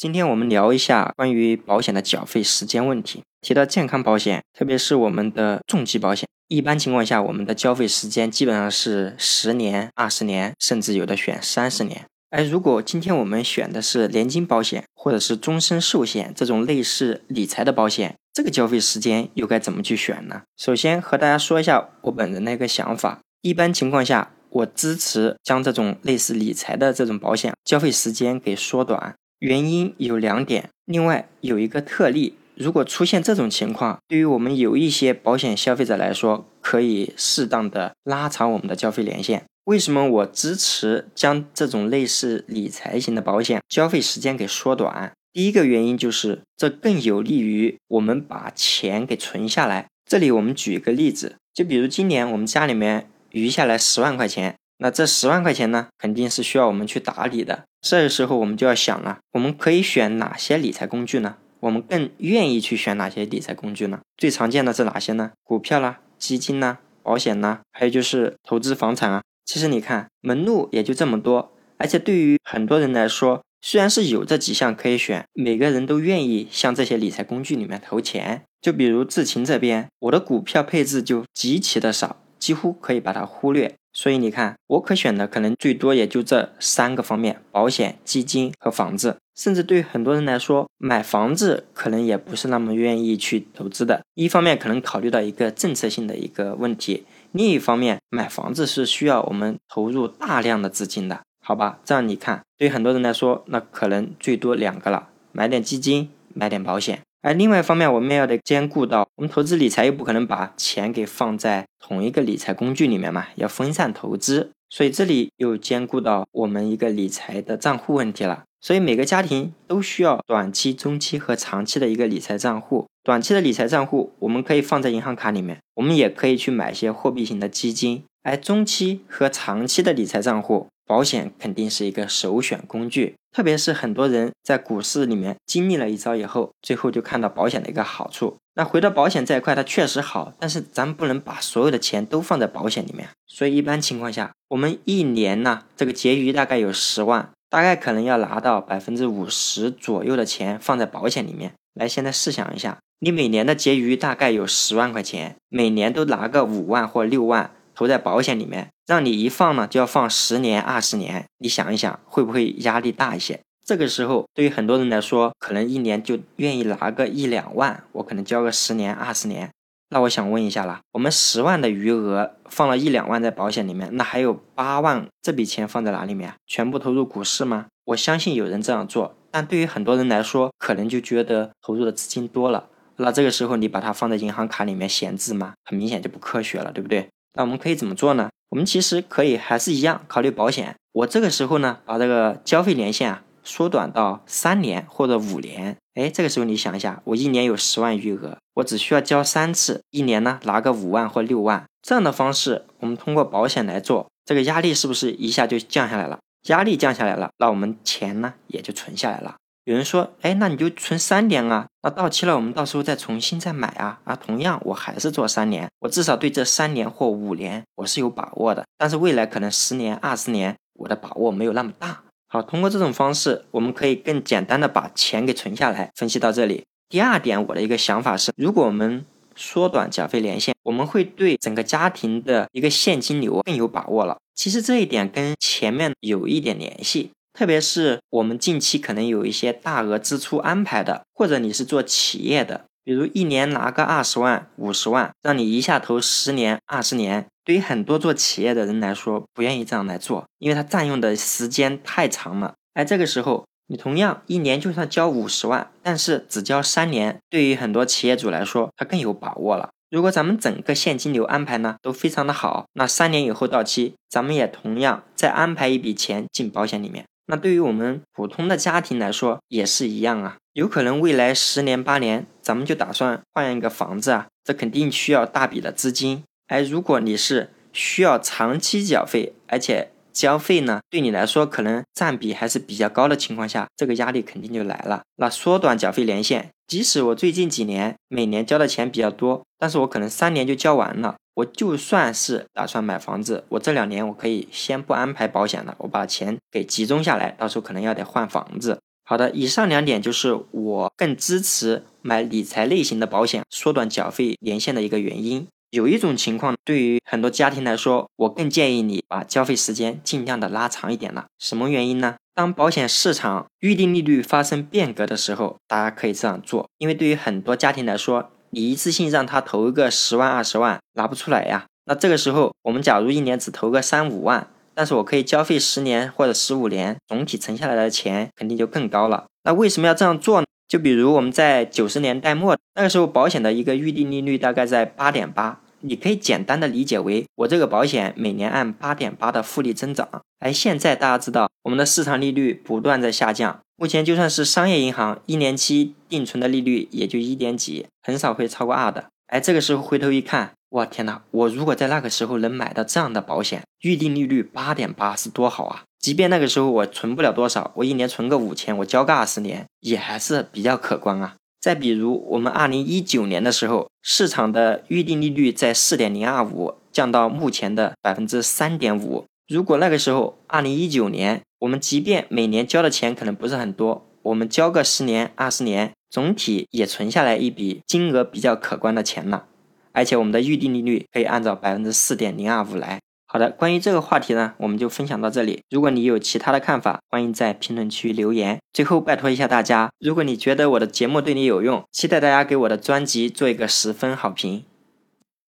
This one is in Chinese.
今天我们聊一下关于保险的缴费时间问题。提到健康保险，特别是我们的重疾保险，一般情况下，我们的交费时间基本上是十年、二十年，甚至有的选三十年。哎，如果今天我们选的是年金保险或者是终身寿险这种类似理财的保险，这个交费时间又该怎么去选呢？首先和大家说一下我本人的一个想法，一般情况下。我支持将这种类似理财的这种保险交费时间给缩短，原因有两点。另外有一个特例，如果出现这种情况，对于我们有一些保险消费者来说，可以适当的拉长我们的交费年限。为什么我支持将这种类似理财型的保险交费时间给缩短？第一个原因就是这更有利于我们把钱给存下来。这里我们举一个例子，就比如今年我们家里面。余下来十万块钱，那这十万块钱呢，肯定是需要我们去打理的。这个时候我们就要想了，我们可以选哪些理财工具呢？我们更愿意去选哪些理财工具呢？最常见的是哪些呢？股票啦、基金呐、保险呐，还有就是投资房产啊。其实你看门路也就这么多，而且对于很多人来说，虽然是有这几项可以选，每个人都愿意向这些理财工具里面投钱。就比如志勤这边，我的股票配置就极其的少。几乎可以把它忽略，所以你看，我可选的可能最多也就这三个方面：保险、基金和房子。甚至对很多人来说，买房子可能也不是那么愿意去投资的。一方面可能考虑到一个政策性的一个问题，另一方面买房子是需要我们投入大量的资金的，好吧？这样你看，对很多人来说，那可能最多两个了：买点基金，买点保险。而另外一方面，我们要得兼顾到，我们投资理财又不可能把钱给放在同一个理财工具里面嘛，要分散投资，所以这里又兼顾到我们一个理财的账户问题了。所以每个家庭都需要短期、中期和长期的一个理财账户。短期的理财账户，我们可以放在银行卡里面，我们也可以去买一些货币型的基金。而中期和长期的理财账户。保险肯定是一个首选工具，特别是很多人在股市里面经历了一遭以后，最后就看到保险的一个好处。那回到保险这一块，它确实好，但是咱不能把所有的钱都放在保险里面。所以一般情况下，我们一年呢，这个结余大概有十万，大概可能要拿到百分之五十左右的钱放在保险里面。来，现在试想一下，你每年的结余大概有十万块钱，每年都拿个五万或六万。投在保险里面，让你一放呢就要放十年、二十年，你想一想会不会压力大一些？这个时候对于很多人来说，可能一年就愿意拿个一两万，我可能交个十年、二十年。那我想问一下啦，我们十万的余额放了一两万在保险里面，那还有八万，这笔钱放在哪里面？全部投入股市吗？我相信有人这样做，但对于很多人来说，可能就觉得投入的资金多了。那这个时候你把它放在银行卡里面闲置吗？很明显就不科学了，对不对？那我们可以怎么做呢？我们其实可以还是一样考虑保险。我这个时候呢，把这个交费年限啊缩短到三年或者五年。哎，这个时候你想一下，我一年有十万余额，我只需要交三次，一年呢拿个五万或六万。这样的方式，我们通过保险来做，这个压力是不是一下就降下来了？压力降下来了，那我们钱呢也就存下来了。有人说，哎，那你就存三年啊，那到期了我们到时候再重新再买啊，啊，同样我还是做三年，我至少对这三年或五年我是有把握的，但是未来可能十年、二十年我的把握没有那么大。好，通过这种方式，我们可以更简单的把钱给存下来。分析到这里，第二点我的一个想法是，如果我们缩短缴费年限，我们会对整个家庭的一个现金流更有把握了。其实这一点跟前面有一点联系。特别是我们近期可能有一些大额支出安排的，或者你是做企业的，比如一年拿个二十万、五十万，让你一下投十年、二十年，对于很多做企业的人来说，不愿意这样来做，因为它占用的时间太长了。哎，这个时候你同样一年就算交五十万，但是只交三年，对于很多企业主来说，他更有把握了。如果咱们整个现金流安排呢都非常的好，那三年以后到期，咱们也同样再安排一笔钱进保险里面。那对于我们普通的家庭来说也是一样啊，有可能未来十年八年，咱们就打算换一个房子啊，这肯定需要大笔的资金。而如果你是需要长期缴费，而且交费呢对你来说可能占比还是比较高的情况下，这个压力肯定就来了。那缩短缴费年限，即使我最近几年每年交的钱比较多，但是我可能三年就交完了。我就算是打算买房子，我这两年我可以先不安排保险了，我把钱给集中下来，到时候可能要得换房子。好的，以上两点就是我更支持买理财类型的保险，缩短缴费年限的一个原因。有一种情况，对于很多家庭来说，我更建议你把交费时间尽量的拉长一点了。什么原因呢？当保险市场预定利率发生变革的时候，大家可以这样做。因为对于很多家庭来说，你一次性让他投一个十万、二十万，拿不出来呀。那这个时候，我们假如一年只投个三五万，但是我可以交费十年或者十五年，总体存下来的钱肯定就更高了。那为什么要这样做呢？就比如我们在九十年代末那个时候，保险的一个预定利率大概在八点八，你可以简单的理解为我这个保险每年按八点八的复利增长。而现在大家知道，我们的市场利率不断在下降，目前就算是商业银行一年期定存的利率也就一点几，很少会超过二的。哎，这个时候回头一看，我天哪！我如果在那个时候能买到这样的保险，预定利率八点八是多好啊！即便那个时候我存不了多少，我一年存个五千，我交个二十年，也还是比较可观啊。再比如，我们二零一九年的时候，市场的预定利率在四点零二五，降到目前的百分之三点五。如果那个时候二零一九年，我们即便每年交的钱可能不是很多，我们交个十年、二十年，总体也存下来一笔金额比较可观的钱了。而且我们的预定利率可以按照百分之四点零二五来。好的，关于这个话题呢，我们就分享到这里。如果你有其他的看法，欢迎在评论区留言。最后拜托一下大家，如果你觉得我的节目对你有用，期待大家给我的专辑做一个十分好评。